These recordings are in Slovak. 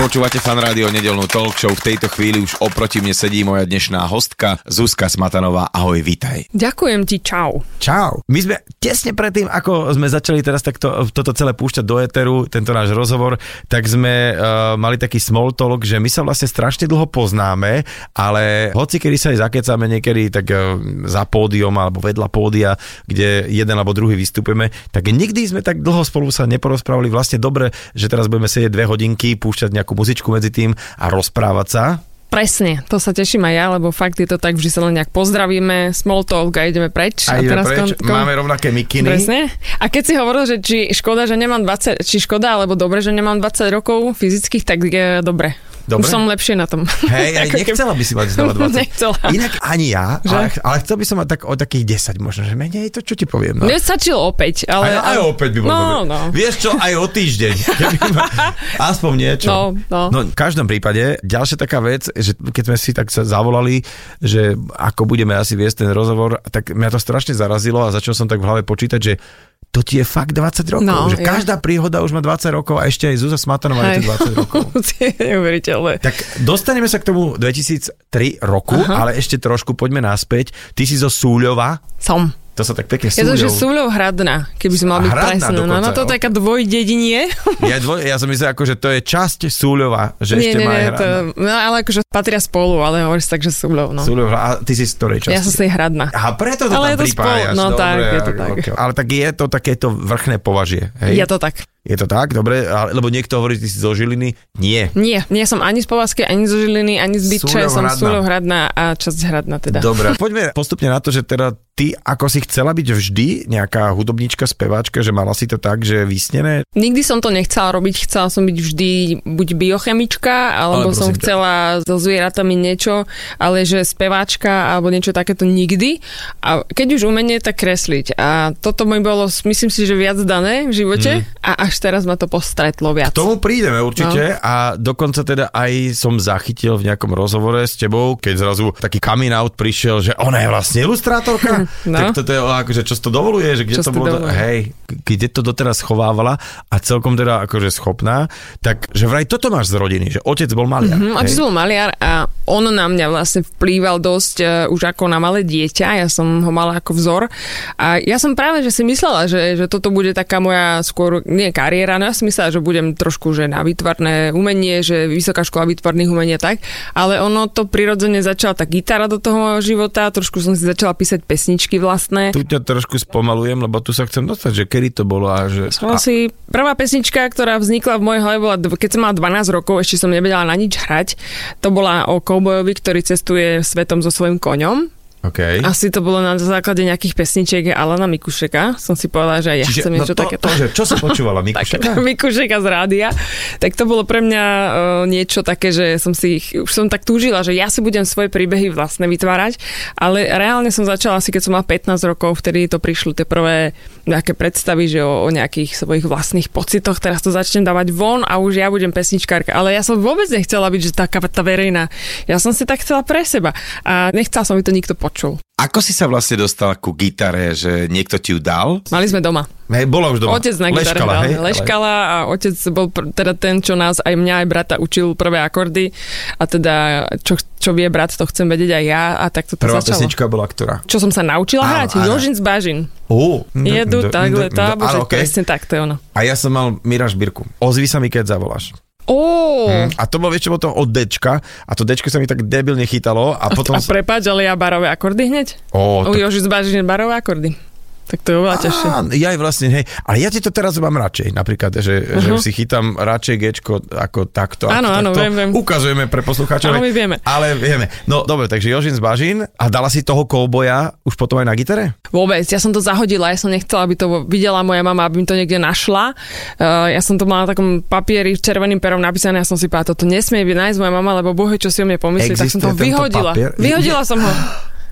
Počúvate fan rádio nedelnú talk show. V tejto chvíli už oproti mne sedí moja dnešná hostka Zuzka Smatanová. Ahoj, vítaj. Ďakujem ti, čau. Čau. My sme tesne predtým, ako sme začali teraz takto, toto celé púšťať do éteru, tento náš rozhovor, tak sme uh, mali taký small talk, že my sa vlastne strašne dlho poznáme, ale hoci kedy sa aj zakecáme niekedy tak uh, za pódium alebo vedľa pódia, kde jeden alebo druhý vystupujeme, tak nikdy sme tak dlho spolu sa neporozprávali. Vlastne dobre, že teraz budeme sedieť dve hodinky, púšťať nejakú muzičku medzi tým a rozprávať sa. Presne, to sa teším aj ja, lebo fakt je to tak, že sa len nejak pozdravíme, small talk a ideme preč. A ideme teraz preč, kon- kon- máme rovnaké mikiny. Presne. A keď si hovoril, že či škoda, že nemám 20, či škoda, alebo dobre, že nemám 20 rokov fyzických, tak je dobre. Dobre. Už som lepšie na tom. Hej, aj nechcela by si mať znova 20. Nechcela. Inak ani ja, Že? ale, ale chcel by som mať tak o takých 10 možno, že menej to, čo ti poviem. No. Mne stačilo opäť, ale... aj, aj opäť by bolo No, dobre. no. Vieš čo, aj o týždeň. Aspoň niečo. No, no. no, v každom prípade, ďalšia taká vec, že keď sme si tak sa zavolali, že ako budeme asi viesť ten rozhovor, tak mňa to strašne zarazilo a začal som tak v hlave počítať, že to ti je fakt 20 rokov. No, že ja. každá príhoda už má 20 rokov a ešte aj Zuza Smatanová je Hej. tu 20 rokov. Neuveriteľné. Tak dostaneme sa k tomu 2003 roku, Aha. ale ešte trošku poďme naspäť. Ty si zo Súľova, Som. To sa tak pekne Je to, že Súľov. Súľov Hradná, keby som mal byť presný. No, no to je taká dvojdedinie. Ja, dvoj, ja som myslel, ako, že to je časť Súľova, že nie, ešte nie, má nie, to, no, ale akože patria spolu, ale hovoríš tak, že Súľov, no. Súľov, a ty si z ktorej časti? Ja som si hradná. A preto to Ale tam je to pripájaš. spolu, no dobre, tak, je to tak. okay. Ale tak je to takéto vrchné považie, hej? Je to tak. Je to tak, dobre, lebo niekto hovorí, ty si zo Žiliny. Nie. Nie, nie som ani z Povazky, ani zo Žiliny, ani z Bytče, som Hradná. Súľov Hradná a časť Hradná teda. Dobre, poďme postupne na to, že teda ty ako si chcela byť vždy nejaká hudobníčka, speváčka, že mala si to tak, že vysnené? Nikdy som to nechcela robiť, chcela som byť vždy buď biochemička, alebo Ale som chcela so zvieratami niečo, ale že speváčka alebo niečo takéto nikdy. A keď už umenie, tak kresliť. A toto mi bolo, myslím si, že viac dané v živote a až teraz ma to postretlo viac. K tomu prídeme určite No. a dokonca teda aj som zachytil v nejakom rozhovore s tebou, keď zrazu taký coming out prišiel, že ona je vlastne ilustrátorka. No. Tak toto je, akože čo to dovoluje, že kde Čo to bolo, dovoluje. hej, kde to doteraz schovávala a celkom teda akože schopná, tak že vraj toto máš z rodiny, že otec bol maliar. Hm, hej? otec bol maliar a on na mňa vlastne vplýval dosť uh, už ako na malé dieťa, ja som ho mala ako vzor a ja som práve, že si myslela, že, že toto bude taká moja skôr, nie kariéra, no ja si myslela, že budem trošku že na výtvarné umenie, že vysoká škola výtvarných umení a tak, ale ono to prirodzene začala tá gitara do toho života, trošku som si začala písať pesničky vlastné. Tu ťa trošku spomalujem, lebo tu sa chcem dostať, že kedy to bolo a že... Som si prvá pesnička, ktorá vznikla v mojej hlave, bola, keď som mala 12 rokov, ešte som nevedela na nič hrať. To bola o koubojovi, ktorý cestuje svetom so svojím koňom. Okay. Asi to bolo na základe nejakých pesničiek Alana Mikušeka. Som si povedala, že aj ja Čiže, chcem no niečo to, takéto. to, že, čo si počúvala, Mikušeka? Mikušeka z rádia. Tak to bolo pre mňa uh, niečo také, že som si už som tak túžila, že ja si budem svoje príbehy vlastne vytvárať, ale reálne som začala asi, keď som mala 15 rokov, vtedy to prišli tie prvé nejaké predstavy, že o, o nejakých svojich vlastných pocitoch, teraz to začnem dávať von a už ja budem pesničkárka. Ale ja som vôbec nechcela byť, že taká tá verejná. Ja som si tak chcela pre seba a nechcela som, aby to nikto počul. Ako si sa vlastne dostala ku gitare, že niekto ti ju dal? Mali sme doma. Hej, bola už doma. Otec na gitare Leškala, hral, hej? leškala a otec bol pr- teda ten, čo nás, aj mňa, aj brata učil prvé akordy a teda čo, čo vie brat, to chcem vedieť aj ja a tak to Prvá začalo. pesnička bola ktorá? Čo som sa naučila Áno, hrať? Jožin z Bažin. Ó, Jedu takhle, tá, bože, presne tak, to je ono. A ja som mal Mira Šbírku. Ozvi sa mi, keď zavoláš. Ó, A to bolo, vieš, čo bolo to od Dčka a to Dčko sa mi tak debilne chytalo a potom... a prepáč, ale ja barové akordy hneď? Ó, U tak... Bažin barové akordy. Tak to je oveľa ťažšie. Ja aj vlastne, hej, ale ja ti to teraz mám radšej, napríklad, že, uh-huh. že si chytám radšej Gčko ako takto. Mhm. Áno, áno, viem, viem. Ukazujeme pre poslucháčov. Áno, my vieme. Ale vieme. No dobre, takže Jožin z Bažín a dala si toho kouboja už potom aj na gitare? Vôbec, ja som to zahodila, ja som nechcela, aby to videla moja mama, aby mi to niekde našla. Uh, ja som to mala na takom papieri červeným perom napísané, ja som si povedala, toto nesmie byť nájsť moja mama, lebo bohe, čo si o mne pomyslí, tak som to vyhodila. papier? Vyhodila som ho.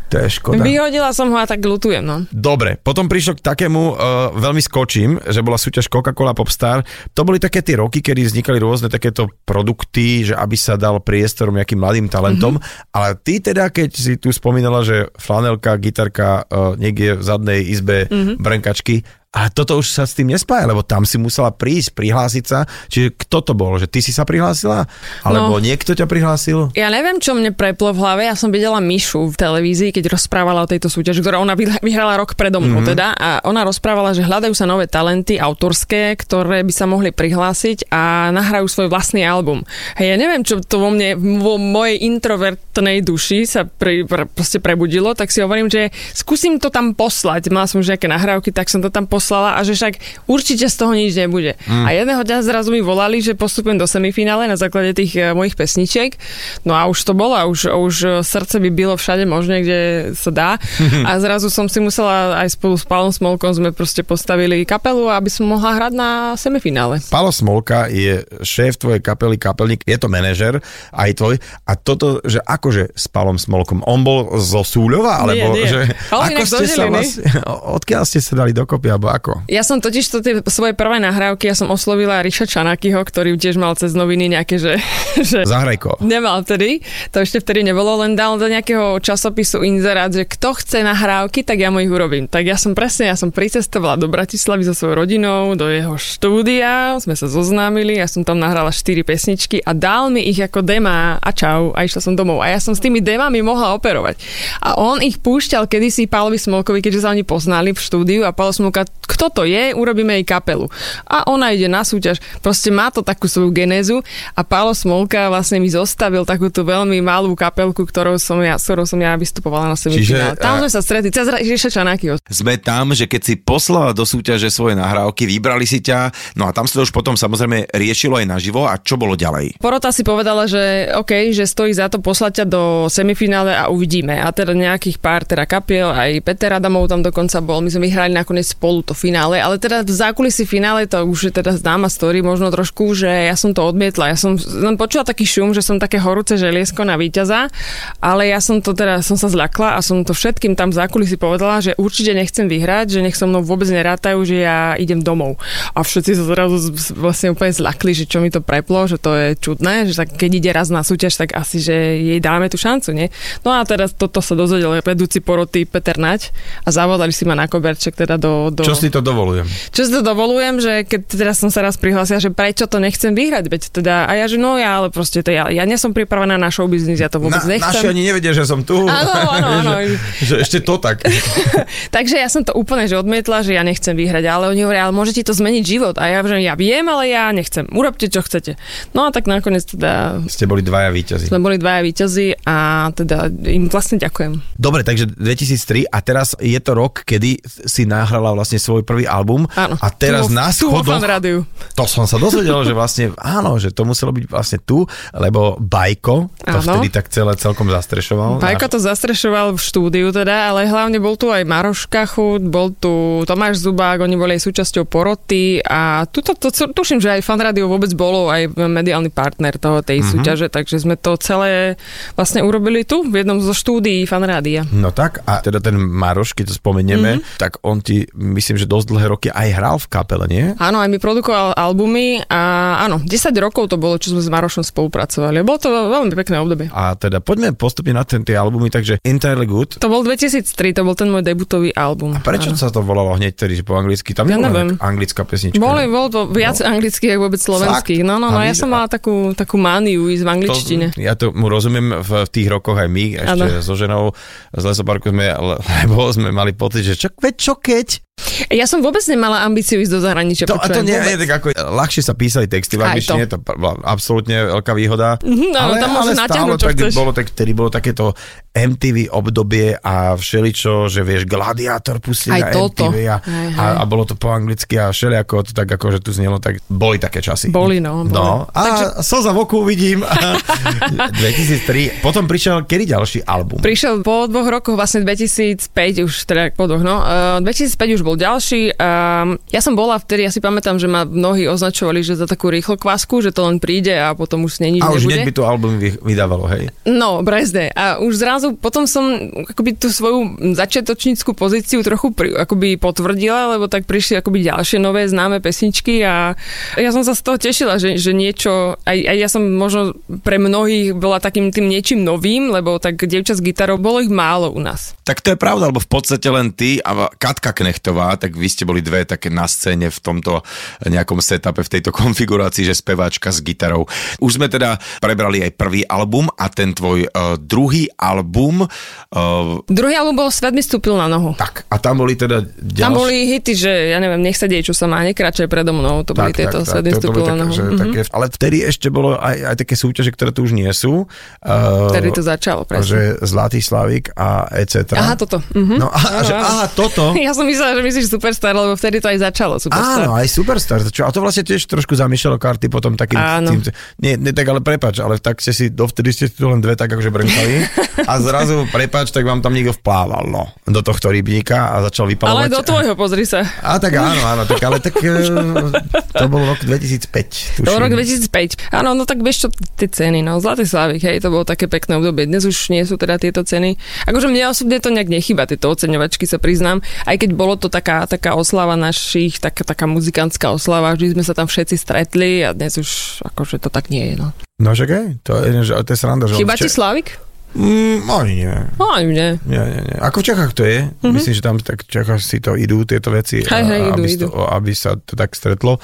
To je škoda. Vyhodila som ho a tak lutujem, no. Dobre, potom prišlo k takému, uh, veľmi skočím, že bola súťaž Coca-Cola Popstar. To boli také tie roky, kedy vznikali rôzne takéto produkty, že aby sa dal priestor nejakým mladým talentom. Mm-hmm. Ale ty teda, keď si tu spomínala, že flanelka, gitarka uh, niekde v zadnej izbe mm-hmm. brnkačky, a toto už sa s tým nespája, lebo tam si musela prísť, prihlásiť sa. Čiže kto to bol? Že ty si sa prihlásila? Alebo no, niekto ťa prihlásil? Ja neviem, čo mne preplo v hlave. Ja som videla Mišu v televízii, keď rozprávala o tejto súťaži, ktorá ona vyhrala rok predo mnou mm-hmm. teda. A ona rozprávala, že hľadajú sa nové talenty autorské, ktoré by sa mohli prihlásiť a nahrajú svoj vlastný album. Hej, ja neviem, čo to vo mne, vo mojej introvertnej duši sa pre, pre, proste prebudilo, tak si hovorím, že skúsim to tam poslať. Mala som už nejaké nahrávky, tak som to tam poslala poslala a že však určite z toho nič nebude. Mm. A jedného dňa zrazu mi volali, že postupujem do semifinále na základe tých uh, mojich pesničiek. No a už to bolo, už, už srdce by bylo všade možne, kde sa dá. A zrazu som si musela aj spolu s Palom Smolkom sme proste postavili kapelu, aby som mohla hrať na semifinále. Palo Smolka je šéf tvojej kapely, kapelník, je to manažer aj tvoj. A toto, že akože s Palom Smolkom, on bol zo Súľova, alebo nie, nie. že... Ale ako ste sa vlastne, odkiaľ ste sa dali dokopy, alebo ako? Ja som totiž to tie svoje prvé nahrávky, ja som oslovila Ríša Čanakyho, ktorý tiež mal cez noviny nejaké, že... že Zahrajko. Nemal vtedy, to ešte vtedy nebolo, len dal do nejakého časopisu inzerát, že kto chce nahrávky, tak ja mu ich urobím. Tak ja som presne, ja som pricestovala do Bratislavy so svojou rodinou, do jeho štúdia, sme sa zoznámili, ja som tam nahrala 4 pesničky a dal mi ich ako dema a čau a išla som domov. A ja som s tými demami mohla operovať. A on ich púšťal kedysi Pálovi Smolkovi, keďže sa oni poznali v štúdiu a Pálo Smolka, kto to je, urobíme jej kapelu. A ona ide na súťaž, proste má to takú svoju genézu a Pálo Smolka vlastne mi zostavil takúto veľmi malú kapelku, ktorou som ja, ktorou som ja vystupovala na semifinále. Tam sme sa stretli, cez Ríša Čanákyho. Sme tam, že keď si poslala do súťaže svoje nahrávky, vybrali si ťa, no a tam sa to už potom samozrejme riešilo aj naživo a čo bolo ďalej? Porota si povedala, že OK, že stojí za to poslať ťa do semifinále a uvidíme. A teda nejakých pár teda kapiel, aj Peter Adamov tam dokonca bol, my sme vyhrali nakoniec spolu to finále, ale teda v zákulisí finále to už je teda známa story možno trošku, že ja som to odmietla. Ja som len počula taký šum, že som také horúce želiesko na víťaza, ale ja som to teda, som sa zľakla a som to všetkým tam v zákulisí povedala, že určite nechcem vyhrať, že nech so mnou vôbec nerátajú, že ja idem domov. A všetci sa zrazu vlastne úplne zľakli, že čo mi to preplo, že to je čudné, že tak keď ide raz na súťaž, tak asi, že jej dáme tú šancu, nie? No a teraz toto sa dozvedel vedúci poroty Peter Nať a zavolali si ma na koberček teda do, do... Čo si to dovolujem? Čo si to dovolujem, že keď teraz som sa raz prihlásila, že prečo to nechcem vyhrať, veď teda, a ja, že no ja, ale proste to ja, ja nie som pripravená na show business, ja to vôbec na, nechcem. Naši ani nevedia, že som tu. Áno, áno, áno. že, že, ešte to tak. Takže ja som to úplne že odmietla, že ja nechcem vyhrať, ale oni hovoria, ale môže ti to zmeniť život. A ja že ja viem, ale ja nechcem. Urobte, čo chcete. No a tak nakoniec teda... Ste boli dvaja víťazi. Sme boli dvaja víťazi a teda im vlastne ďakujem. Dobre, takže 2003 a teraz je to rok, kedy si nahrala vlastne svoj prvý album. Áno. A teraz tu, na schodoch, rádiu. to som sa dozvedel, že vlastne áno, že to muselo byť vlastne tu, lebo Bajko to áno. vtedy tak celé celkom zastrešoval. Bajko to zastrešoval v štúdiu teda, ale hlavne bol tu aj Maroš Kachut, bol tu Tomáš Zubák, oni boli aj súčasťou poroty a tuto, to, to, tuším, že aj fan rádio vôbec bolo aj mediálny partner toho tej mm-hmm. súťaže, takže sme to celé vlastne urobili tu v jednom zo štúdií fan rádia. No tak a teda ten Maroš, keď to spomenieme, mm-hmm. tak on ti myslím, že dosť dlhé roky aj hral v kapele, nie? Áno, aj mi produkoval albumy a áno, 10 rokov to bolo, čo sme s Marošom spolupracovali. Bolo to veľmi pekné obdobie. A teda poďme postupne na ten tie albumy, takže Entirely Good. To bol 2003, to bol ten môj debutový album. A prečo áno. sa to volalo hneď tedy, že po anglicky? Tam ja neviem. anglická pesnička. Boli, bol to viac no. anglických, ako vôbec slovenských. No, no, no, ja som mala takú, takú mániu ísť v angličtine. To, ja to mu rozumiem v, tých rokoch aj my, ešte ano. so ženou z Lesoparku sme, lebo sme mali pocit, že čo, čo keď? Ja som vôbec nemala ambíciu ísť do zahraničia. To, to nie je tak ako, ľahšie sa písali texty v angličtine, to. to bola absolútne veľká výhoda. Mm, ale, tam ale stále tak, bolo, tak, tedy bolo takéto MTV obdobie a všeličo, že vieš, Gladiátor pustili na MTV a, aj, aj. A, a, bolo to po anglicky a všelijako to tak ako, že tu znelo, tak boli také časy. Boli, no. Boli. no a Takže... slza v oku vidím. 2003. Potom prišiel kedy ďalší album? Prišiel po dvoch rokoch, vlastne 2005 už, teda po dvoch, no. Uh, 2005 už bol ďalší. Um, ja som bola vtedy, ja si pamätám, že ma mnohí označovali, že za takú rýchlo kvásku, že to len príde a potom už není A už nebude. by to album vydávalo, hej? No, brezde. A už zrazu zrazu potom som akoby tú svoju začiatočníckú pozíciu trochu pri, akoby potvrdila, lebo tak prišli akoby ďalšie nové známe pesničky a ja som sa z toho tešila, že, že niečo, aj, aj ja som možno pre mnohých bola takým tým niečím novým, lebo tak dievča s gitarou, bolo ich málo u nás. Tak to je pravda, lebo v podstate len ty a Katka Knechtová, tak vy ste boli dve také na scéne v tomto nejakom setupe, v tejto konfigurácii, že speváčka s gitarou. Už sme teda prebrali aj prvý album a ten tvoj uh, druhý album. Uh, druhý album bol Svet mi stúpil na nohu. Tak, a tam boli teda ďalšie... Tam boli hity, že ja neviem, nech sa deje, čo sa má, nekračaj predo mnou, to tak, boli tieto tak, Svet mi stúpil na nohu. mm-hmm. také, ale vtedy ešte bolo aj, aj také súťaže, ktoré tu už nie sú. Uh, vtedy to začalo, presne. Že Zlatý Slavik a etc. Aha, toto. Mm-hmm. No, aha, že, aha, toto. ja som myslela, že myslíš Superstar, lebo vtedy to aj začalo Superstar. Áno, aj Superstar. Čo, a to vlastne tiež trošku zamýšľalo karty potom takým... Áno. Tým, nie, nie, tak ale prepač, ale tak ste si, dovtedy ste tu len dve tak akože brnkali a zrazu prepač, tak vám tam niekto vplával, no, do tohto rybníka a začal vypalovať. Ale do tvojho, pozri sa. A tak áno, áno, tak ale tak e, to bol rok 2005. Tuším. To bol rok 2005. Áno, no tak vieš čo, tie ceny, no, Zlatý Slavik, hej, to bolo také pekné obdobie. Dnes už nie sú teda tieto ceny. Akože mne osobne to nejak nechýba, tieto oceňovačky sa priznám, aj keď bolo to taká, taká oslava našich, taká, taká muzikantská oslava, vždy sme sa tam všetci stretli a dnes už akože to tak nie je, no. No aj, to je, že, to je sranda, že... Chyba ti Slavik? Mm, ani nie. Ani nie. Nie, nie, nie. Ako v Čechách to je. Mm-hmm. Myslím, že tam tak v Čechách si to idú, tieto veci, hej, hej, idú, aby, idú. To, aby sa to tak stretlo.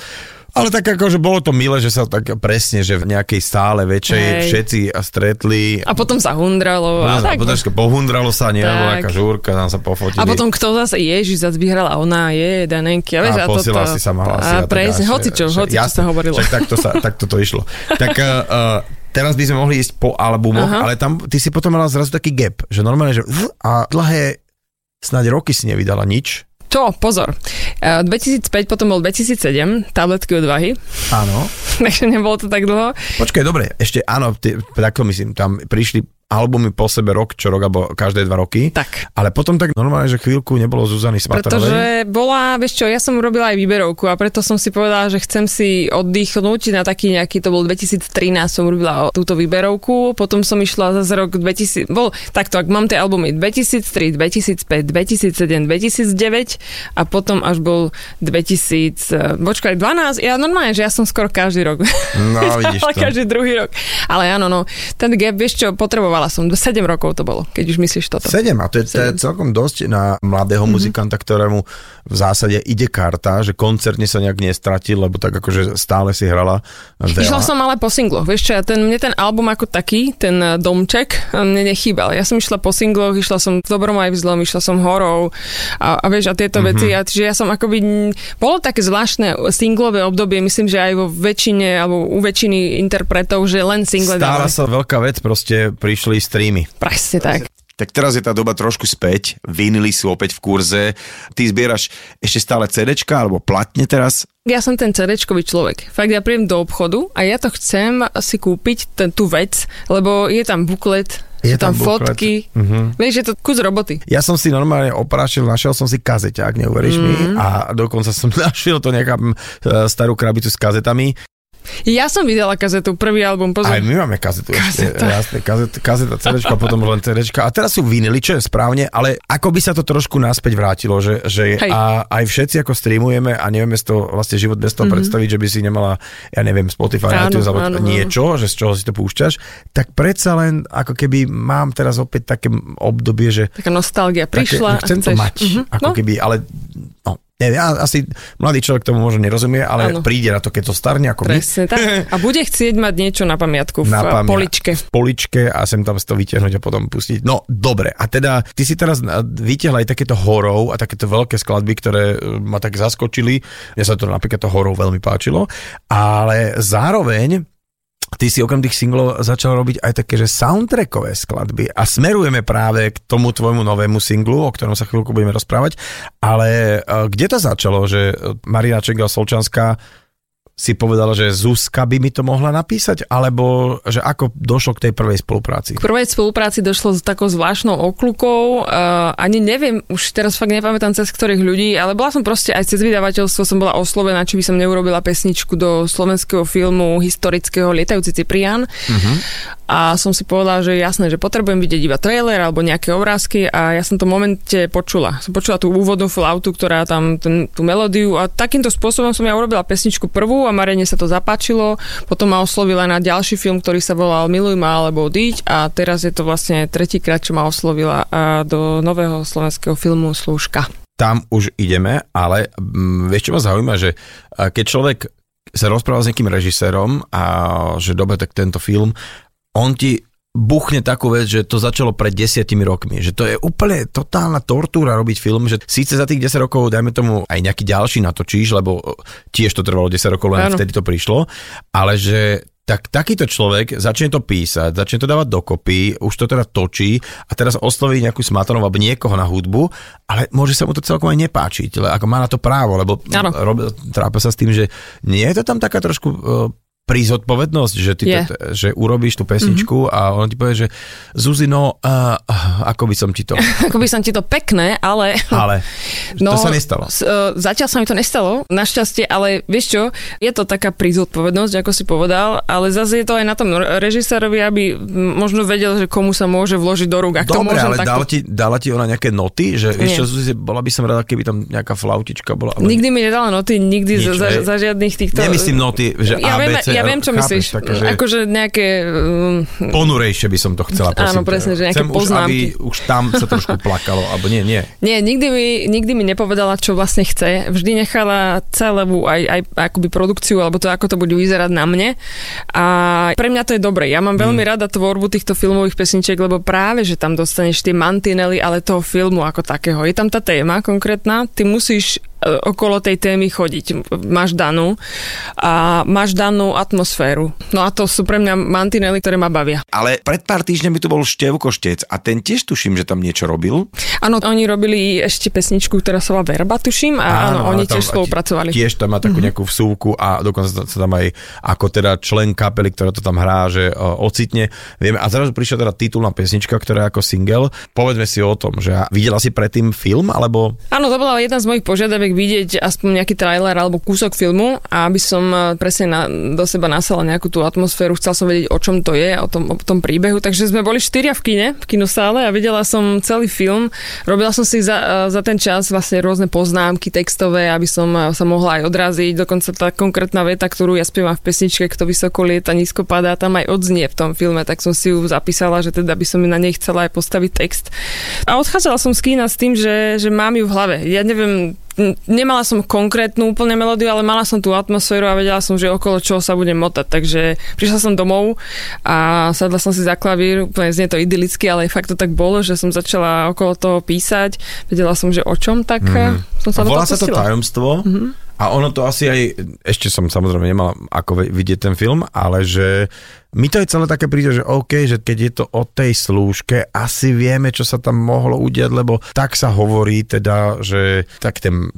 Ale tak akože bolo to milé, že sa tak presne, že v nejakej stále väčšej Hej. všetci stretli. A potom sa hundralo. A, A, tak, potom pohundralo sa, nie? Alebo nejaká žúrka, tam sa pofotili. a potom kto zase, ježiš, zase vyhrala ona, je, Danenky. A, vieš, a posila si sa mala A presne, hoci čo, hoci čo sa hovorilo. Však takto, sa, takto to išlo. Tak uh, teraz by sme mohli ísť po albumoch, Aha. ale tam ty si potom mala zrazu taký gap, že normálne, že a dlhé snáď roky si nevydala nič. Čo, pozor. E, 2005, potom bol 2007, tabletky odvahy, Áno. takže nebolo to tak dlho. Počkaj, dobre, ešte áno, ty, takto myslím, tam prišli albumy po sebe rok, čo rok, alebo každé dva roky. Tak. Ale potom tak normálne, že chvíľku nebolo Zuzany Smatarovej. Pretože bola, vieš čo, ja som robila aj výberovku a preto som si povedala, že chcem si oddychnúť na taký nejaký, to bol 2013 som robila túto výberovku, potom som išla zase rok 2000, bol takto, ak mám tie albumy 2003, 2005, 2007, 2009 a potom až bol 2000, eh, počkaj, 12, ja normálne, že ja som skoro každý rok. No, vidíš to. každý druhý rok. Ale áno, no, ten gap, vieš čo, potrebovala som, 7 rokov to bolo, keď už myslíš toto. 7, a to je, to je celkom dosť na mladého mm-hmm. muzikanta, ktorému v zásade ide karta, že koncertne sa nejak nestratil, lebo tak akože stále si hrala veľa. Išla som ale po singloch, vieš čo, ja ten, mne ten album ako taký, ten eh, domček, eh, mne nechýbal. Ja som išla po singloch, išla som v dobrom aj v zlom, išla som horou a, a vieš, a tieto mm-hmm. veci, a, čiže ja som akoby, bolo také zvláštne singlové obdobie, myslím, že aj vo väčšine, alebo u väčšiny interpretov, že len single Stála dávali. sa veľká vec, proste prišli streamy. Presne tak. Tak teraz je tá doba trošku späť, vinily sú opäť v kurze. Ty zbieraš ešte stále CDčka alebo platne teraz? Ja som ten CD-čkový človek. Fakt, ja prídem do obchodu a ja to chcem si kúpiť, ten, tú vec, lebo je tam buklet, Je sú tam, tam buklet. fotky. Mhm. Vieš, je to kus roboty. Ja som si normálne oprášil, našiel som si kazeťák, neuveríš mm-hmm. mi, a dokonca som našiel to nejaká e, starú krabicu s kazetami. Ja som videla kazetu, prvý album, pozor. Aj my máme kazetu. Kazeta. jasne, kazeta, kazeta CDčka, potom len CDčka. A teraz sú vinily, čo je správne, ale ako by sa to trošku naspäť vrátilo, že, že Hej. a aj všetci ako streamujeme a nevieme si to vlastne život bez toho mm-hmm. predstaviť, že by si nemala, ja neviem, Spotify, Áno, iTunes, alebo áno, áno. niečo, že z čoho si to púšťaš, tak predsa len ako keby mám teraz opäť také obdobie, že Taká nostalgia prišla. Také, chcem a to chceš. mať, Mhm. ako no, keby, ale no, neviem, asi mladý človek tomu možno nerozumie, ale Áno. príde na to, keď to starne ako my. Presne tak. A bude chcieť mať niečo na pamiatku v Na pamia- poličke. V poličke a sem tam si to vyťahnuť a potom pustiť. No, dobre. A teda, ty si teraz vytiahla aj takéto horov a takéto veľké skladby, ktoré e, ma tak zaskočili. Mne sa to napríklad to horov veľmi páčilo. Ale zároveň ty si okrem tých singlov začal robiť aj také, že soundtrackové skladby. A smerujeme práve k tomu tvojmu novému singlu, o ktorom sa chvíľku budeme rozprávať, ale e, kde to začalo, že Marina Čengal Solčanská si povedala, že Zuzka by mi to mohla napísať, alebo že ako došlo k tej prvej spolupráci? K prvej spolupráci došlo s takou zvláštnou okľukou. Uh, ani neviem, už teraz fakt nepamätám cez ktorých ľudí, ale bola som proste aj cez vydavateľstvo som bola oslovená, či by som neurobila pesničku do slovenského filmu historického Lietajúci Ciprian. Uh-huh. A som si povedala, že jasné, že potrebujem vidieť iba trailer alebo nejaké obrázky a ja som to v momente počula. Som počula tú úvodnú flautu, ktorá tam ten, tú melódiu a takýmto spôsobom som ja urobila pesničku prvú a Marene sa to zapáčilo, potom ma oslovila na ďalší film, ktorý sa volal Miluj ma alebo Díť a teraz je to vlastne tretíkrát, čo ma oslovila do nového slovenského filmu Slúžka. Tam už ideme, ale m, vieš, čo ma zaujíma, že keď človek sa rozpráva s nejakým režisérom a že dobre, tak tento film, on ti buchne takú vec, že to začalo pred desiatimi rokmi. Že to je úplne totálna tortúra robiť film, že síce za tých 10 rokov, dajme tomu, aj nejaký ďalší natočíš, lebo tiež to trvalo 10 rokov, len Áno. vtedy to prišlo, ale že tak takýto človek začne to písať, začne to dávať dokopy, už to teda točí a teraz osloví nejakú smatanov alebo niekoho na hudbu, ale môže sa mu to celkom aj nepáčiť, ako má na to právo, lebo rob, trápa sa s tým, že nie je to tam taká trošku uh, prízodpovednosť, že, ty Je. to, že urobíš tú pesničku mm-hmm. a on ti povie, že Zuzino, uh, ako by som ti to... Ako by som ti to pekné, ale... Ale no, to sa nestalo. S, uh, zatiaľ sa mi to nestalo, našťastie, ale vieš čo, je to taká prízodpovednosť, ako si povedal, ale zase je to aj na tom režisérovi, aby možno vedel, že komu sa môže vložiť do rúk. To Dobre, ale takto... dala ti, dala ti ona nejaké noty, že vieš Nie. čo, Zuzi, bola by som rada, keby tam nejaká flautička bola. Ale... Nikdy mi nedala noty, nikdy Nič, za, za, za žiadnych týchto... Nemyslím noty, že ja A, viem, ja viem, čo chápeš, myslíš. také, že- Akože nejaké... Um, Ponurejšie by som to chcela, prosím. Áno, presne, že nejaké Chcem už, poznámky. aby už tam sa trošku plakalo, alebo nie, nie. nie, nikdy mi, nikdy mi nepovedala, čo vlastne chce. Vždy nechala celú aj, aj akoby produkciu, alebo to, ako to bude vyzerať na mne. A pre mňa to je dobre. Ja mám veľmi Mm. rada tvorbu týchto filmových pesničiek, lebo práve, že tam dostaneš tie mantinely, ale toho filmu ako takého. Je tam tá téma konkrétna, ty musíš okolo tej témy chodiť. Máš danú a máš danú atmosféru. No a to sú pre mňa mantinely, ktoré ma bavia. Ale pred pár týždňami tu bol Števko Štec a ten tiež tuším, že tam niečo robil. Áno, oni robili ešte pesničku, ktorá sa volá Verba, tuším, a áno, ale oni tam tiež spolupracovali. Tiež tam má takú mm-hmm. nejakú vsúvku a dokonca sa tam aj ako teda člen kapely, ktorá to tam hrá, že uh, ocitne. Vieme, a zrazu prišla teda titulná pesnička, ktorá je ako single. Povedzme si o tom, že videla si predtým film, alebo Áno, to bola jedna z mojich požiadaviek vidieť aspoň nejaký trailer alebo kúsok filmu a aby som eh, presne na, do seba nasala nejakú tú atmosféru, chcel som vedieť, o čom to je, o tom, o tom príbehu. Takže sme boli štyria v kine, v kinosále a videla som celý film. Robila som si za, eh, za ten čas vlastne rôzne poznámky textové, aby som eh, sa mohla aj odraziť. Dokonca tá konkrétna veta, ktorú ja spievam v pesničke, kto vysoko lieta, nízko padá, tam aj odznie v tom filme, tak som si ju zapísala, že teda by som na nej chcela aj postaviť text. A odchádzala som z kína s tým, že, že mám ju v hlave. Ja neviem, nemala som konkrétnu úplne melódiu, ale mala som tú atmosféru a vedela som, že okolo čoho sa budem motať. Takže prišla som domov a sadla som si za klavír, úplne znie to idylicky, ale fakt to tak bolo, že som začala okolo toho písať, vedela som, že o čom, tak mm. som sa a volá sa to tajomstvo. Mm-hmm. A ono to asi aj, ešte som samozrejme nemala ako vidieť ten film, ale že mi to je celé také príde, že OK, že keď je to o tej slúžke, asi vieme, čo sa tam mohlo udiať, lebo tak sa hovorí teda, že tak ten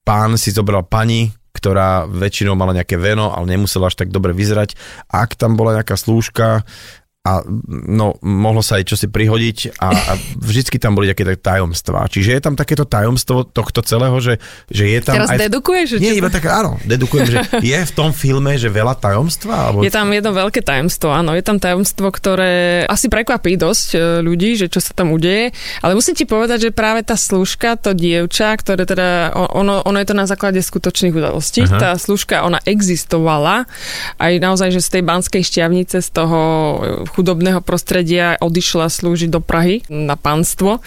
pán si zobral pani, ktorá väčšinou mala nejaké veno, ale nemusela až tak dobre vyzerať. Ak tam bola nejaká slúžka, a no, mohlo sa aj čosi prihodiť a, a vždycky tam boli také tajomstvá. Čiže je tam takéto tajomstvo tohto celého, že, že je tam Teraz aj... dedukuješ? že Nie, iba tak, áno, dedukujem, že je v tom filme, že veľa tajomstva? Alebo... Je tam jedno veľké tajomstvo, áno. Je tam tajomstvo, ktoré asi prekvapí dosť e, ľudí, že čo sa tam udeje. Ale musím ti povedať, že práve tá služka, to dievča, ktoré teda, ono, ono je to na základe skutočných udalostí. Aha. Tá služka, ona existovala. Aj naozaj, že z tej banskej šťavnice, z toho e, chudobného prostredia odišla slúžiť do Prahy na pánstvo.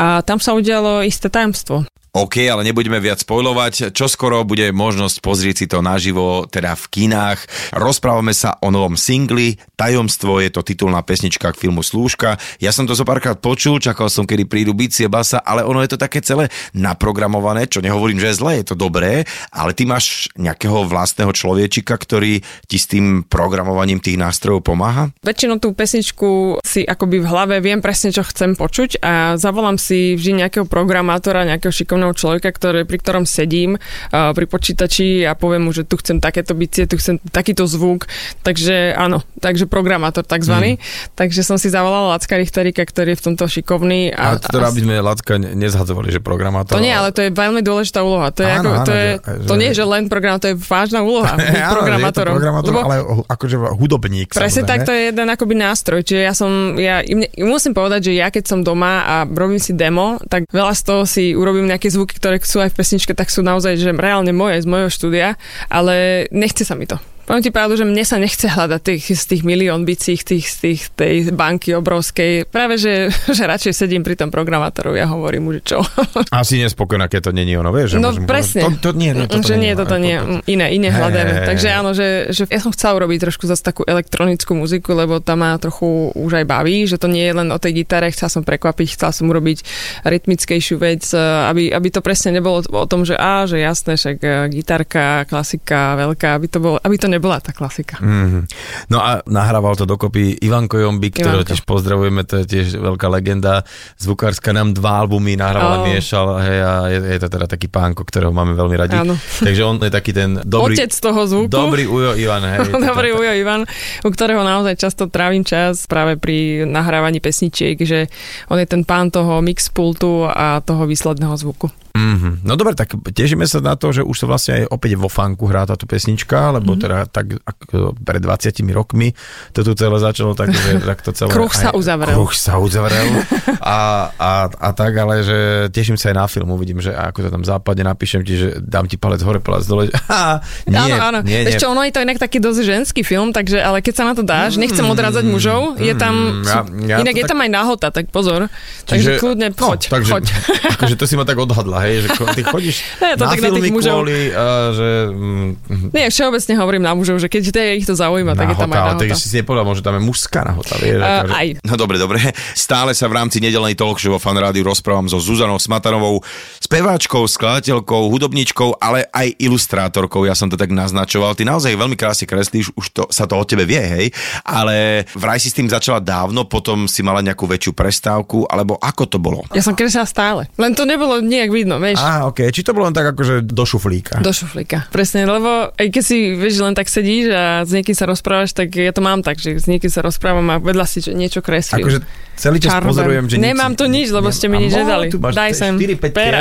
A tam sa udialo isté tajomstvo. OK, ale nebudeme viac spojlovať. Čo skoro bude možnosť pozrieť si to naživo, teda v kinách. Rozprávame sa o novom singli. Tajomstvo je to titulná pesnička k filmu Slúžka. Ja som to zo párkrát počul, čakal som, kedy prídu bicie basa, ale ono je to také celé naprogramované, čo nehovorím, že je zlé, je to dobré, ale ty máš nejakého vlastného človečika, ktorý ti s tým programovaním tých nástrojov pomáha? Väčšinou tú pesničku si akoby v hlave viem presne, čo chcem počuť a zavolám si vždy nejakého programátora, nejakého šikovného obyčajného človeka, ktoré, pri ktorom sedím uh, pri počítači a poviem mu, že tu chcem takéto bicie, tu chcem takýto zvuk. Takže áno, takže programátor takzvaný. Mm. Takže som si zavolala Lacka Richterika, ktorý je v tomto šikovný. A, a teda, aby sme Lacka nezhadzovali, že programátor. To nie, ale to je veľmi dôležitá úloha. To, je áno, ako, áno, to, je, že, to nie je, že len program, to je vážna úloha programátorom. programátor, lebo, ale akože hudobník. Presne tak, to je jeden akoby nástroj. Čiže ja som, ja musím povedať, že ja keď som doma a robím si demo, tak veľa z toho si urobím nejaké zvuky, ktoré sú aj v pesničke, tak sú naozaj že reálne moje, z mojho štúdia, ale nechce sa mi to. Poviem ti pravdu, že mne sa nechce hľadať tých, z tých milión bicích, tých, z tých, tej banky obrovskej. Práve, že, že radšej sedím pri tom programátorovi a hovorím mu, že čo. Asi nespokojná, keď to není ono, vieš? Že no presne. Povedať, to, to nie, nie, toto že nie, toto nie, iné, iné hey, hľadáme. Hey, Takže áno, že, že ja som chcel urobiť trošku zase takú elektronickú muziku, lebo tam ma trochu už aj baví, že to nie je len o tej gitare, chcel som prekvapiť, chcel som urobiť rytmickejšiu vec, aby, aby to presne nebolo o tom, že á, že jasné, však e, gitarka, klasika, veľká, aby to bolo, aby to nebola tá klasika. Mm-hmm. No a nahrával to dokopy Ivanko Jombik, ktorého tiež pozdravujeme, to je tiež veľká legenda. Zvukárska nám dva albumy nahrával, oh. miešal, hej, a je, je, to teda taký pánko, ktorého máme veľmi radi. Áno. Takže on je taký ten dobrý... Otec toho zvuku. Dobrý Ujo Ivan, hej. dobrý Ujo Ivan, u ktorého naozaj často trávim čas práve pri nahrávaní pesničiek, že on je ten pán toho mixpultu a toho výsledného zvuku. Mm-hmm. No dobre, tak tešíme sa na to, že už sa vlastne aj opäť vo fanku hrá táto pesnička, lebo mm-hmm. teda tak ako pred 20 rokmi to tu celé začalo, takže tak to celé... Kruh sa uzavrel. Kruh sa uzavrel a, a, a, tak, ale že teším sa aj na film, uvidím, že ako to tam západne napíšem ti, že dám ti palec hore, palec dole. Ha, nie, áno, áno. Nie, nie. čo, ono je to inak taký dosť ženský film, takže, ale keď sa na to dáš, nechcem mm, odrádzať mužov, je tam, mm, ja, ja inak je tak... tam aj nahota, tak pozor. Takže kľudne, no, choď, no, takže, choď. Akože to si ma tak odhadla, hej, že ty chodíš ne, to na tak filmy na mužov. kvôli, uh, že... Mm, Nie, všeobecne hovorím na mužov, že keď ich to zaujíma, tak je tam aj nahota. Tak si si nepovedal, možno tam je mužská nahota, vieš? Uh, akože... aj. No dobre, dobre. Stále sa v rámci nedelnej talk show vo Fan Rádiu rozprávam so Zuzanou Smatanovou, speváčkou, skladateľkou, hudobničkou, ale aj ilustrátorkou. Ja som to tak naznačoval. Ty naozaj veľmi krásne kreslíš, už to, sa to o tebe vie, hej? Ale vraj si s tým začala dávno, potom si mala nejakú väčšiu prestávku, alebo ako to bolo? Ja som kreslila stále. Len to nebolo nejak vidno, vieš. Á, ok. Či to bolo len tak akože do šuflíka? Do šuflíka, presne, lebo aj keď si, vieš, len tak sedíš a s niekým sa rozprávaš, tak ja to mám tak, že s niekým sa rozprávam a vedľa si niečo kreslím. Akože celý čas Čarben. pozorujem, že Nemám tu nič, lebo ste mi nič nedali. Tu máš Daj sem 4, 5 pera.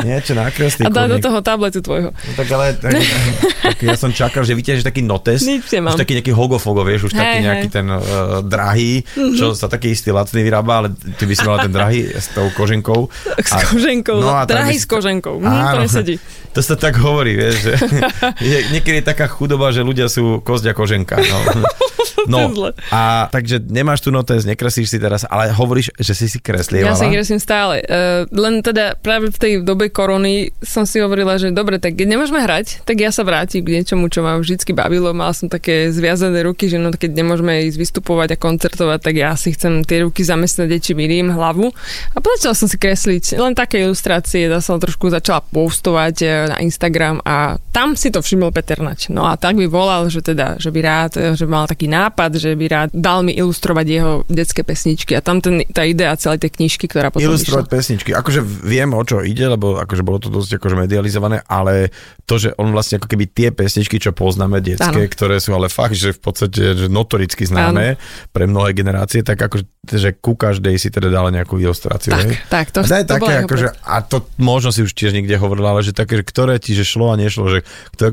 Niečo nakreslí. A daj do toho tabletu tvojho. No, tak ale tak, tak, ja som čakal, že vyťažíš taký notes. Nič nemám. Už taký nejaký hogofogo, vieš, už hey, taký nejaký ten uh, drahý, čo sa taký istý lacný vyrába, ale ty by si mala ten drahý s tou koženkou. S koženkou, no, a drahý s koženkou. Hm, to nesedí. To sa tak hovorí, vieš, že je, niekedy je taká chudoba, že ľudia sú kosť a koženka. No. No, a takže nemáš tu notes, nekreslíš si teraz, ale hovoríš, že si si kreslievala. Ja si kreslím stále. Uh, len teda práve v tej dobe korony som si hovorila, že dobre, tak keď nemôžeme hrať, tak ja sa vrátim k niečomu, čo ma vždy bavilo. Mal som také zviazané ruky, že no keď nemôžeme ísť vystupovať a koncertovať, tak ja si chcem tie ruky zamestnať, či milím hlavu. A začala som si kresliť len také ilustrácie, ja som trošku začala postovať eh, na Instagram a tam si to všimol Peter Nač. No a tak by volal, že teda, že by rád, že by mal taký nápad, že by rád dal mi ilustrovať jeho detské pesničky a tam ten, tá idea celej tej knižky, ktorá potom Ilustrovať išla. pesničky. Akože viem, o čo ide, lebo akože bolo to dosť akože medializované, ale to, že on vlastne ako keby tie pesničky, čo poznáme detské, ano. ktoré sú ale fakt, že v podstate že notoricky známe ano. pre mnohé generácie, tak akože že ku každej si teda dala nejakú ilustráciu. Tak, hej? tak, to, a to také, akože, a to možno si už tiež niekde hovorila, ale že také, že ktoré ti že šlo a nešlo, že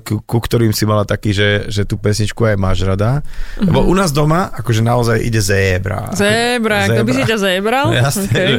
ku, ku ktorým si mala taký, že, že tú pesničku aj máš rada. Mm-hmm. Lebo u nás doma, akože naozaj ide zébra. Zébra, kto by si ťa zébral? Jasne, okay. že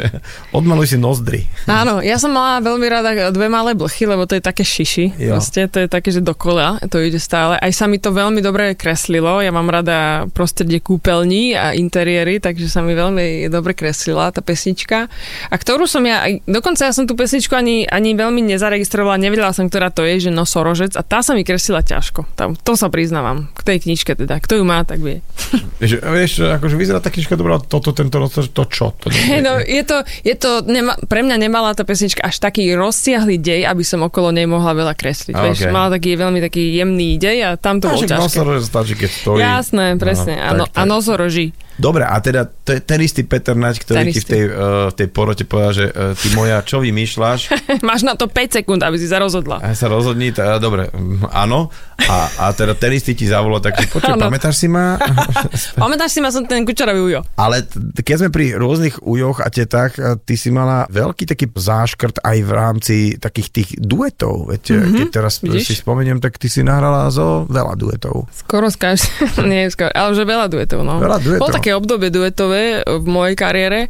odmaluj si nozdry. Áno, ja som mala veľmi rada dve malé blchy, lebo to je také šiši. Proste, to je také, že dokola to ide stále. Aj sa mi to veľmi dobre kreslilo. Ja mám rada prostredie kúpeľní a interiéry, takže sa mi veľmi dobre kreslila tá pesnička. A ktorú som ja, dokonca ja som tú pesničku ani, ani veľmi nezaregistrovala, nevedela som, ktorá to je, že nosorožec a tá sa mi kreslila ťažko. Tam, to sa priznávam. K tej knižke teda. Kto ju má, tak vie. Vieš, vieš akože vyzerá tá knižka dobrá, toto, tento nosorožec, to čo? To no, je to, je to nema, pre mňa nemala tá pesnička až taký rozsiahly dej, aby som okolo nej mohla veľa kresliť. Okay. Vieš, mala taký veľmi taký jemný dej a tam to bolo ťažké. Nosorožec stačí, keď stojí. Jasné, presne. No, a, no, a nosoroží. Dobre, a teda ten istý Peter Nať, ktorý ti v tej, uh, tej porote povedal, že uh, ty moja, čo vymýšľaš, máš? Máš na to 5 sekúnd, aby si sa rozhodla. A sa rozhodni, teda, dobre, mm, áno. A, a teda ten istý ti zavolal, tak počuj, Áno. pamätáš si ma? Pamätáš si ma som ten kučarový ujo? Ale keď sme pri rôznych ujoch a tetách, ty si mala veľký taký záškrt aj v rámci takých tých duetov. Veď mm-hmm. keď teraz. Vidíš? si spomeniem, tak ty si nahrala zo veľa duetov. Skoro z nie skoro, ale že veľa duetov, no. Veľa duetov. Bolo také obdobie duetové v mojej kariére,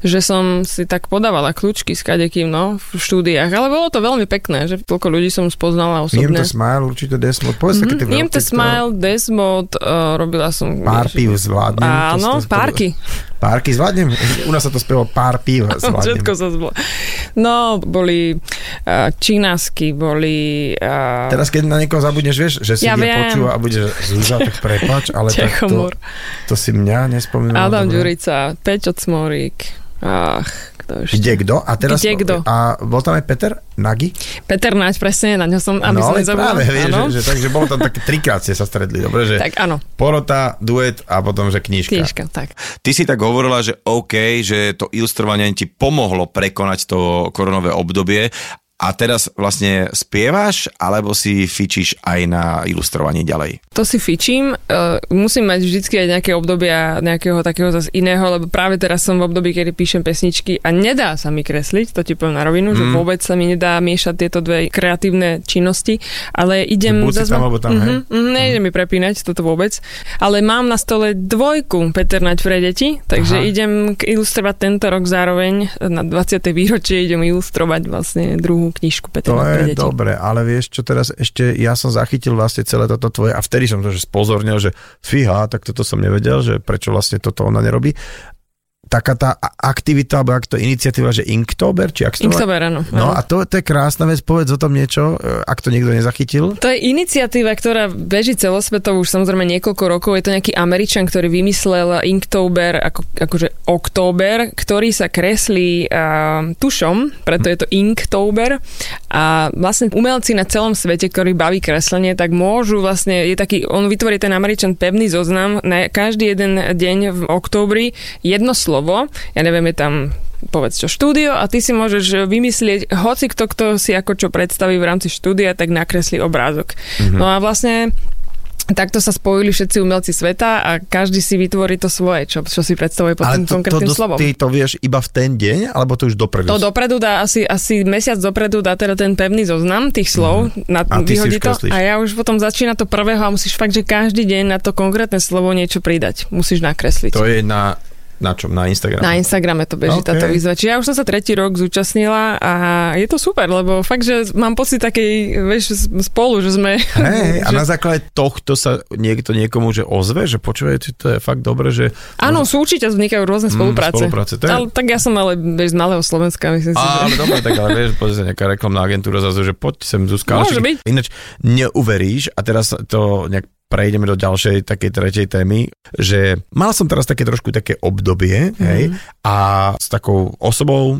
že som si tak podávala kľúčky s kadekým, no, v štúdiách, ale bolo to veľmi pekné, že toľko ľudí som spoznala osobne. to smile, určite Desmond. Povedz mm-hmm. také tie Niem veľké, to smile, Desmod, uh, robila som... Pár pív zvládnem. Áno, To- párky. Párky zvládnem? U nás sa to spievalo pár pív zvládnem. Všetko sa zbolo. No, boli uh, činásky, boli... Uh, Teraz keď na niekoho zabudneš, vieš, že si Ja ide počúva a bude zúža, tak prepač, ale tak to, to si mňa nespomínal. Adam. Ďurica, Peťo Cmorík. Ach, kto ešte? Kde kto? A teraz, Kde kto? A bol tam aj Peter Nagy? Peter Naď, presne, na ňo som, aby no som ale nezabudla. práve, vieš, že, že, takže bolo tam také trikrát ste sa stredli, dobre, že Tak áno, porota, duet a potom, že knižka. knižka, tak. Ty si tak hovorila, že OK, že to ilustrovanie ti pomohlo prekonať to koronové obdobie a teraz vlastne spievaš, alebo si fičíš aj na ilustrovanie ďalej? To si fičím. Uh, musím mať vždycky aj nejaké obdobia nejakého takého zase iného, lebo práve teraz som v období, kedy píšem pesničky a nedá sa mi kresliť, to ti poviem na rovinu, mm. že vôbec sa mi nedá miešať tieto dve kreatívne činnosti, ale idem... Buď zase tam, alebo tam, hej? Mhm, mhm, nejde mi prepínať toto vôbec, ale mám na stole dvojku Peter Naď pre deti, takže Aha. idem ilustrovať tento rok zároveň na 20. výročie idem ilustrovať vlastne druhú knižku Peter To je dobre, ale vieš čo teraz ešte, ja som zachytil vlastne celé toto tvoje a vtedy som to že spozornil, že fíha, tak toto som nevedel, že prečo vlastne toto ona nerobí. Taká tá aktivita, alebo ak to iniciatíva, že Inktober, či ak to? Inktober, áno. No a to, to je krásna vec, povedz o tom niečo, e, ak to niekto nezachytil. To je iniciatíva, ktorá beží celosvetovo už samozrejme niekoľko rokov. Je to nejaký Američan, ktorý vymyslel Inktober, ako, akože október, ktorý sa kreslí uh, tušom, preto je to Inktober. A vlastne umelci na celom svete, ktorí baví kreslenie, tak môžu vlastne, je taký, on vytvorí ten Američan pevný zoznam na každý jeden deň v októbri jedno slovo. Ja neviem, je tam povedz čo štúdio a ty si môžeš vymyslieť hoci kto, kto si ako čo predstaví v rámci štúdia, tak nakreslí obrázok. Mm-hmm. No a vlastne takto sa spojili všetci umelci sveta a každý si vytvorí to svoje, čo, čo si predstavuje pod Ale tým to, konkrétnym to, slovom. ty to vieš iba v ten deň, alebo to už dopredu? To dopredu dá asi, asi mesiac dopredu dá teda ten pevný zoznam tých slov, mm. na, A ty si vyhodí to a ja už potom začína to prvého a musíš fakt, že každý deň na to konkrétne slovo niečo pridať. Musíš nakresliť. To je na, na čom? Na Instagrame? Na Instagrame to beží OK. okay. táto výzva. Čiže ja už som sa tretí rok zúčastnila a je to super, lebo fakt, že mám pocit takej, vieš, spolu, že sme... Hej, a že... na základe tohto sa niekto niekomu že ozve, že počúvajte, to je fakt dobre, že... Áno, sú určite vznikajú rôzne Mm, spolupráce. spolupráce, to je- Ale, tak ja som ale vieš, z malého Slovenska, myslím si, Á, že... dobre, tak ale vieš, pozri sa nejaká reklamná agentúra zase, že poď sem Zuzka. Môže byť. Ináč neuveríš, a teraz to nejak prejdeme do ďalšej takej tretej témy, že mal som teraz také trošku také obdobie, mm-hmm. hej, a s takou osobou,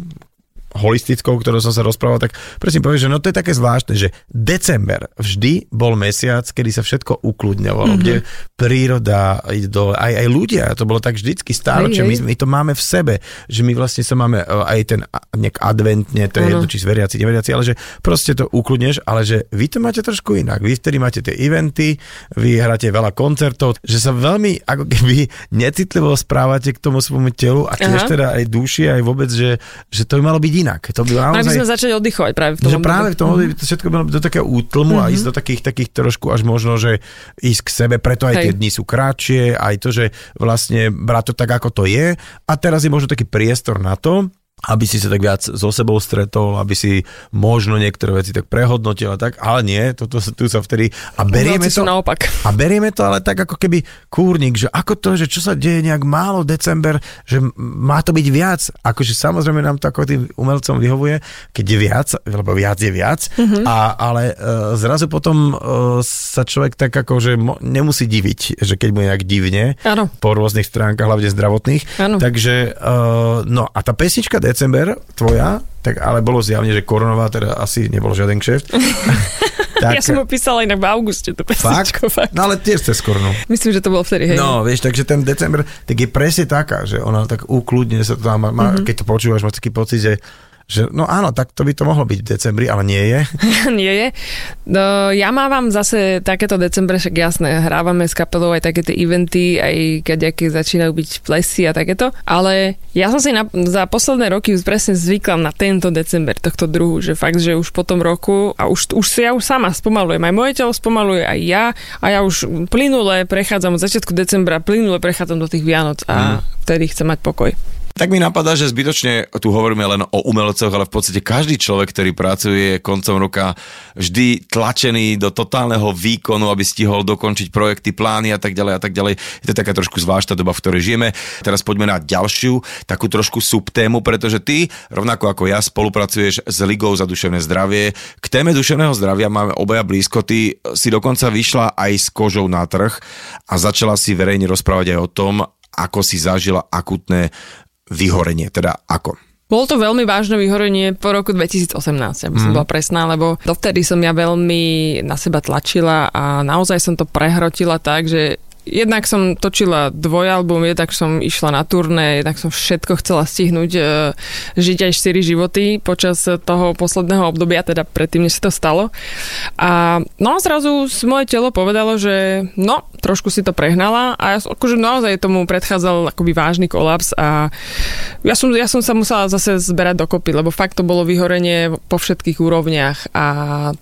holistickou, ktorou som sa rozprával, tak presne poviem, že no to je také zvláštne, že december vždy bol mesiac, kedy sa všetko ukludňovalo, mm-hmm. kde príroda ide dole, aj, aj ľudia, to bolo tak vždycky stáročie, my, my to máme v sebe, že my vlastne sa máme e, aj ten nejak adventne, to je jedno, či si veriaci, neveriaci, ale že proste to ukludneš, ale že vy to máte trošku inak, vy vtedy máte tie eventy, vy hráte veľa koncertov, že sa veľmi ako keby necitlivo správate k tomu svojmu telu a tiež Aha. teda aj duši, aj vôbec, že, že to by malo byť inak. To by Mali by naozaj... sme začať oddychovať práve v tom Že práve v tom období to všetko bylo do takého útlmu mm-hmm. a ísť do takých, takých trošku až možno, že ísť k sebe, preto aj Hej. tie dni sú kratšie, aj to, že vlastne brať to tak, ako to je a teraz je možno taký priestor na to, aby si sa tak viac so sebou stretol, aby si možno niektoré veci tak prehodnotil a tak, ale nie, toto tu sa vtedy a berieme to, naopak. a berieme to ale tak ako keby kúrnik, že ako to, že čo sa deje nejak málo december, že má to byť viac. Akože samozrejme nám to ako tým umelcom vyhovuje, keď je viac, lebo viac je viac, mm-hmm. a, ale uh, zrazu potom uh, sa človek tak ako, že mo- nemusí diviť, že keď mu je nejak divne Áno. po rôznych stránkach, hlavne zdravotných. Áno. Takže, uh, no a tá pesnička December, tvoja, tak ale bolo zjavne, že koronová, teda asi nebol žiaden kšeft. tak, Ja som ho písala inak v auguste, to Fakt? pesničko. Fakt. No ale tiež cez koronu. Myslím, že to bolo vtedy, hej. No, vieš, takže ten december, tak je presne taká, že ona tak úkludne sa tam má, Mhm. mm-hmm. keď to počúvaš, máš taký pocit, že, že no áno, tak to by to mohlo byť v decembri, ale nie je. nie je. No, ja mávam zase takéto decembre, však jasné, hrávame s kapelou aj také tie eventy, aj keď začínajú byť plesy a takéto, ale ja som si na, za posledné roky už presne zvykla na tento december, tohto druhu, že fakt, že už po tom roku a už, už si ja už sama spomalujem, aj moje telo spomaluje, aj ja a ja už plynule prechádzam od začiatku decembra, plynule prechádzam do tých Vianoc a mm. vtedy chcem mať pokoj. Tak mi napadá, že zbytočne tu hovoríme len o umelcoch, ale v podstate každý človek, ktorý pracuje koncom roka vždy tlačený do totálneho výkonu, aby stihol dokončiť projekty, plány a tak ďalej a tak ďalej. Je to taká trošku zvláštna doba, v ktorej žijeme. Teraz poďme na ďalšiu, takú trošku subtému, pretože ty, rovnako ako ja, spolupracuješ s Ligou za duševné zdravie. K téme duševného zdravia máme obaja blízko. Ty si dokonca vyšla aj s kožou na trh a začala si verejne rozprávať aj o tom, ako si zažila akutné vyhorenie, teda ako? Bolo to veľmi vážne vyhorenie po roku 2018, aby som mm. bola presná, lebo dovtedy som ja veľmi na seba tlačila a naozaj som to prehrotila tak, že jednak som točila dvojalbum, jednak som išla na turné, jednak som všetko chcela stihnúť, e, žiť aj 4 životy počas toho posledného obdobia, teda predtým, než sa to stalo. A no zrazu moje telo povedalo, že no, trošku si to prehnala a ja, akože naozaj tomu predchádzal akoby vážny kolaps a ja som, ja som sa musela zase zberať dokopy, lebo fakt to bolo vyhorenie po všetkých úrovniach a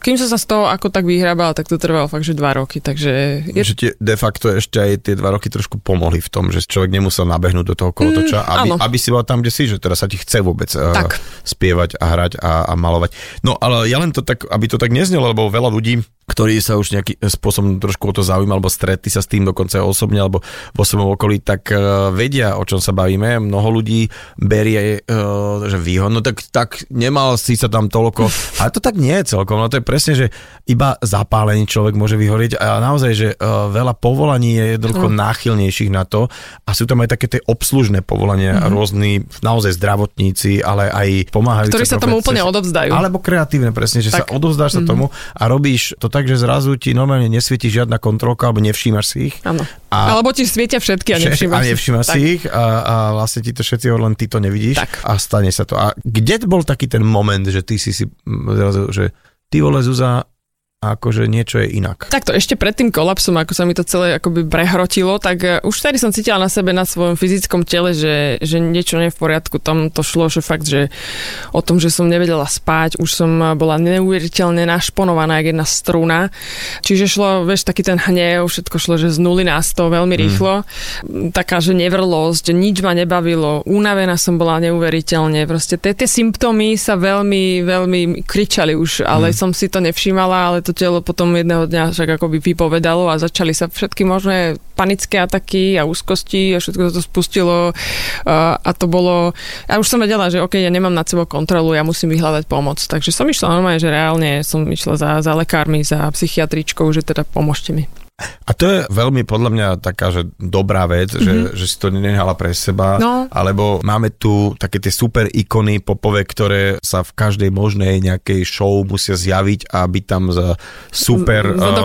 kým som sa z toho ako tak vyhrábala, tak to trvalo fakt, že dva roky, takže... Je... Že ti de facto ešte aj tie dva roky trošku pomohli v tom, že človek nemusel nabehnúť do toho kolotoča, mm, aby, aby si bola tam, kde si, že teraz sa ti chce vôbec tak. Uh, spievať a hrať a, a malovať. No ale ja len to tak, aby to tak neznelo, lebo veľa ľudí ktorí sa už nejakým spôsobom trošku o to zaujíma, alebo stretli sa s tým dokonca osobne, alebo vo svojom okolí, tak uh, vedia, o čom sa bavíme. Mnoho ľudí berie, uh, že výhod, no tak, tak nemal si sa tam toľko, ale to tak nie je celkom, no to je presne, že iba zapálený človek môže vyhorieť a naozaj, že uh, veľa povolaní je jednoducho mm. náchylnejších na to a sú tam aj také tie obslužné povolania, mm. rôzni naozaj zdravotníci, ale aj pomáhajú. Ktorí sa tomu úplne odovzdajú. Alebo kreatívne, presne, že tak. sa odovzdáš mm. sa tomu a robíš to tak, že zrazu ti normálne nesvieti žiadna kontrolka, alebo nevšímaš si ich. Áno. A, Alebo ti svietia všetky a nevšímaš, a nevšímaš si ich a, a vlastne ti to všetci len ty to nevidíš tak. a stane sa to. A kde bol taký ten moment, že ty si si zrazu, že ty vole Zuza, a akože niečo je inak. Takto ešte pred tým kolapsom, ako sa mi to celé akoby prehrotilo, tak uh, už vtedy som cítila na sebe, na svojom fyzickom tele, že, že niečo nie je v poriadku. Tam to šlo, že fakt, že o tom, že som nevedela spať, už som uh, bola neuveriteľne našponovaná, jak jedna struna. Čiže šlo, vieš, taký ten hnev, všetko šlo, že z nuly na 100 veľmi mm. rýchlo. Taká, že nevrlosť, nič ma nebavilo, unavená som bola neuveriteľne. Proste tie, tie symptómy sa veľmi, veľmi kričali už, ale mm. som si to nevšímala, ale to telo potom jedného dňa však akoby vypovedalo a začali sa všetky možné panické ataky a úzkosti a všetko to spustilo a to bolo, ja už som vedela, že ok, ja nemám nad sebou kontrolu, ja musím vyhľadať pomoc. Takže som išla normálne, že reálne som išla za, za lekármi, za psychiatričkou, že teda pomôžte mi. A to je veľmi podľa mňa taká, že dobrá vec, mm-hmm. že, že si to nenehala pre seba, no. alebo máme tu také tie super ikony popové, ktoré sa v každej možnej nejakej show musia zjaviť a byť tam za super uh,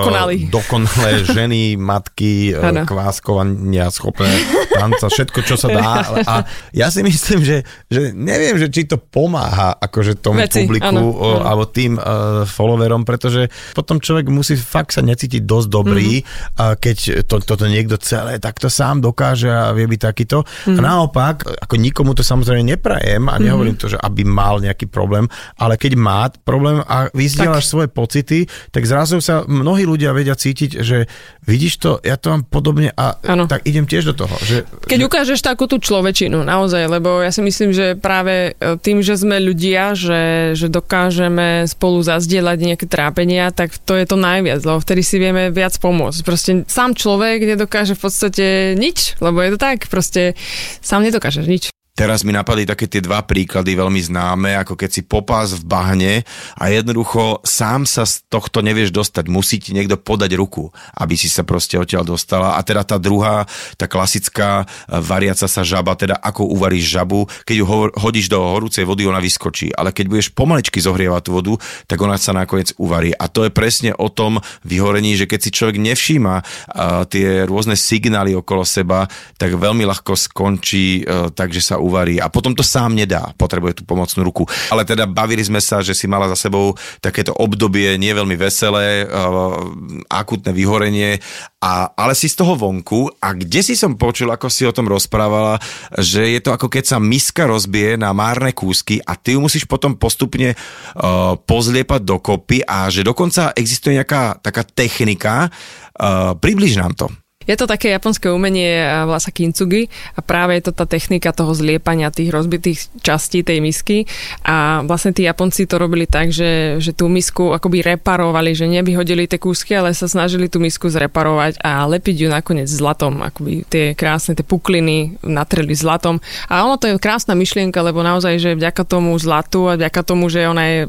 dokonalé ženy, matky, uh, kváskovania, schopné tanca, všetko, čo sa dá. A ja si myslím, že, že neviem, že či to pomáha akože tomu Veci, publiku áno, áno. alebo tým uh, followerom, pretože potom človek musí fakt sa necítiť dosť dobrý, a keď to, toto niekto celé takto sám dokáže a vie byť takýto. Mm. A mhm. naopak, ako nikomu to samozrejme neprajem a nehovorím mm. to, že aby mal nejaký problém, ale keď má problém a vyzdieľaš svoje pocity, tak zrazu sa mnohí ľudia vedia cítiť, že vidíš to, ja to mám podobne a ano. tak idem tiež do toho. Že, keď že... ukážeš takú tú človečinu, naozaj, lebo ja si myslím, že práve e, tým, že sme ľudia, že, že dokážeme spolu zazdieľať nejaké trápenia, tak to je to najviac, lebo vtedy si vieme viac pomôcť Proste sám človek nedokáže v podstate nič, lebo je to tak, proste sám nedokážeš nič. Teraz mi napadli také tie dva príklady veľmi známe, ako keď si popás v bahne a jednoducho sám sa z tohto nevieš dostať. Musí ti niekto podať ruku, aby si sa proste odtiaľ dostala. A teda tá druhá, tá klasická e, variaca sa žaba, teda ako uvaríš žabu, keď ju hodíš do horúcej vody, ona vyskočí. Ale keď budeš pomaličky zohrievať tú vodu, tak ona sa nakoniec uvarí. A to je presne o tom vyhorení, že keď si človek nevšíma uh, tie rôzne signály okolo seba, tak veľmi ľahko skončí uh, tak, že sa uvarí a potom to sám nedá, potrebuje tú pomocnú ruku. Ale teda bavili sme sa, že si mala za sebou takéto obdobie nie veľmi veselé, uh, akutné vyhorenie, a, ale si z toho vonku a kde si som počul, ako si o tom rozprávala, že je to ako keď sa miska rozbije na márne kúsky a ty ju musíš potom postupne uh, pozliepať dokopy a že dokonca existuje nejaká taká technika, uh, približ nám to. Je to také japonské umenie volá sa kintsugi a práve je to tá technika toho zliepania tých rozbitých častí tej misky. A vlastne tí Japonci to robili tak, že, že tú misku akoby reparovali, že nevyhodili tie kúsky, ale sa snažili tú misku zreparovať a lepiť ju nakoniec zlatom, akoby tie krásne tie pukliny natreli zlatom. A ono to je krásna myšlienka, lebo naozaj, že vďaka tomu zlatu a vďaka tomu, že ona je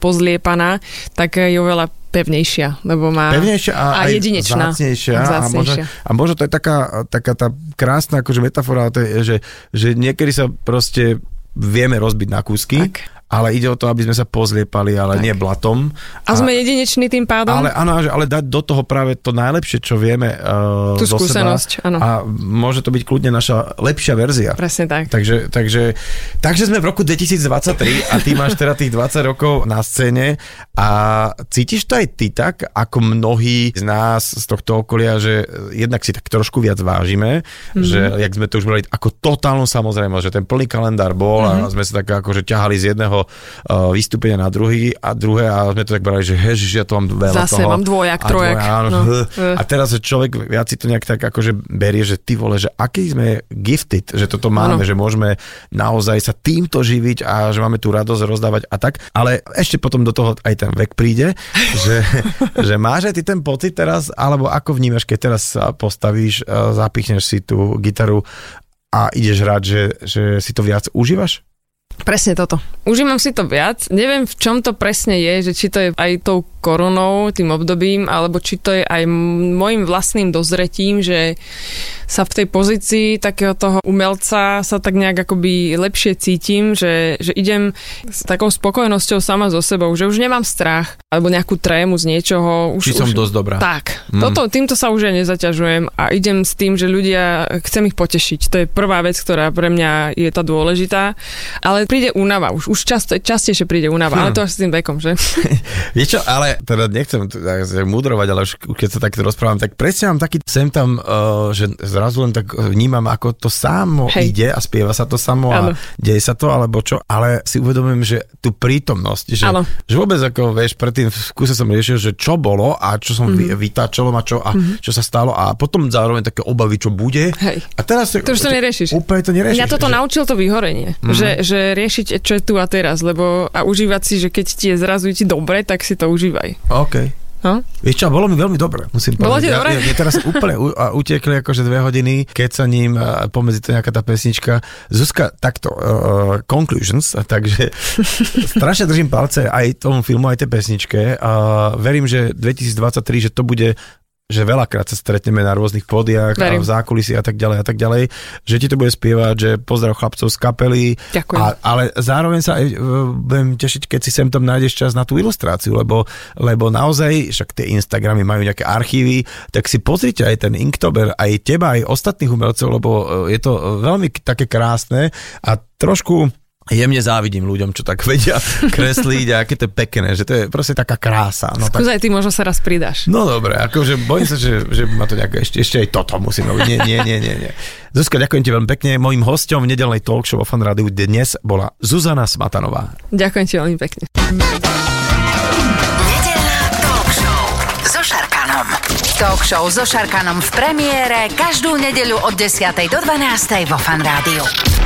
pozliepaná, tak je oveľa pevnejšia, lebo má pevnejšia a, a jedinečná. Zácnejšia, a, možno, a možno to je taká, taká tá krásna akože metafora, to je, že, že niekedy sa proste vieme rozbiť na kúsky. Tak ale ide o to, aby sme sa pozliepali, ale tak. nie blatom. A, a sme jedineční tým pádom? Ale áno, ale dať do toho práve to najlepšie, čo vieme uh, Tú skúsenosť, áno. A môže to byť kľudne naša lepšia verzia. Presne tak. Takže, takže, takže sme v roku 2023 a ty máš teda tých 20 rokov na scéne a cítiš to aj ty tak, ako mnohí z nás z tohto okolia, že jednak si tak trošku viac vážime, mm-hmm. že jak sme to už boli ako totálnu samozrejme, že ten plný kalendár bol mm-hmm. a sme sa tak akože ťahali z jedného uh, vystúpenia na druhý a druhé a sme to tak brali, že hežiš, ja to mám veľa Zase toho. mám dvojak, a trojak. Dvojak, áno, no. A teraz človek viac si to nejak tak akože berie, že ty vole, že aký sme gifted, že toto máme, ano. že môžeme naozaj sa týmto živiť a že máme tú radosť rozdávať a tak. Ale ešte potom do toho aj ten vek príde, že, že máš aj ty ten pocit teraz, alebo ako vnímaš, keď teraz sa postavíš, zapichneš si tú gitaru a ideš hrať, že, že si to viac užívaš? Presne toto. Užívam si to viac. Neviem, v čom to presne je, že či to je aj tou koronou, tým obdobím, alebo či to je aj môjim vlastným dozretím, že sa v tej pozícii takého toho umelca sa tak nejak akoby lepšie cítim, že, že idem s takou spokojnosťou sama so sebou, že už nemám strach alebo nejakú trému z niečoho. Už, Či som už, dosť dobrá. Tak. Mm. Toto, týmto sa už ja nezaťažujem a idem s tým, že ľudia, chcem ich potešiť. To je prvá vec, ktorá pre mňa je tá dôležitá. Ale príde únava, už, už často, častejšie príde únava, hm. ale to až s tým vekom, že? Vieš čo, ale teda nechcem mudrovať, ale už keď sa takto rozprávam, tak presne mám taký sem tam, uh, že zrazu len tak vnímam, ako to samo Hej. ide a spieva sa to samo ano. a deje sa to, alebo čo, ale si uvedomujem, že tú prítomnosť, že, že vôbec ako, vieš, predtým v kuse som riešil, že čo bolo a čo som mm-hmm. vytáčal a čo a mm-hmm. čo sa stalo a potom zároveň také obavy, čo bude. Hej. A teraz to už to neriešiš. Úplne to neriešiš. Mňa toto že... naučil to vyhorenie, mm-hmm. že, že riešiť, čo je tu a teraz, lebo a užívať si, že keď ti je zrazu ti dobre, tak si to užívaj. OK. No? Vieš čo, bolo mi veľmi dobre, musím bolo povedať. Bolo ti dobre? Ja, ja, teraz úplne u, a utekli akože dve hodiny, keď sa ním a pomedzi to nejaká tá pesnička. Zuzka, takto, uh, conclusions, takže strašne držím palce aj tomu filmu, aj tej pesničke a verím, že 2023, že to bude že veľakrát sa stretneme na rôznych pódiach a v zákulisí a tak ďalej a tak ďalej, že ti to bude spievať, že pozdrav chlapcov z kapely, Ďakujem. A, ale zároveň sa aj e, budem tešiť, keď si sem tam nájdeš čas na tú ilustráciu, lebo, lebo naozaj, však tie Instagramy majú nejaké archívy, tak si pozrite aj ten Inktober, aj teba, aj ostatných umelcov, lebo e, je to veľmi také krásne a trošku jemne závidím ľuďom, čo tak vedia kresliť a aké to je pekné, že to je proste taká krása. No, Skúsaj, tak... ty možno sa raz pridáš. No dobre, akože bojím sa, že, že ma to nejaké, ešte, ešte aj toto musím robiť. Nie, nie, nie, nie, nie. Zuzka, ďakujem ti veľmi pekne. Mojím hostom v nedelnej talk show vo Fan Rádiu dnes bola Zuzana Smatanová. Ďakujem ti veľmi pekne. Nedelná talk show so Šarkanom. Talk show so Šarkanom v premiére každú nedeľu od 10. do 12. vo Fan Rádiu.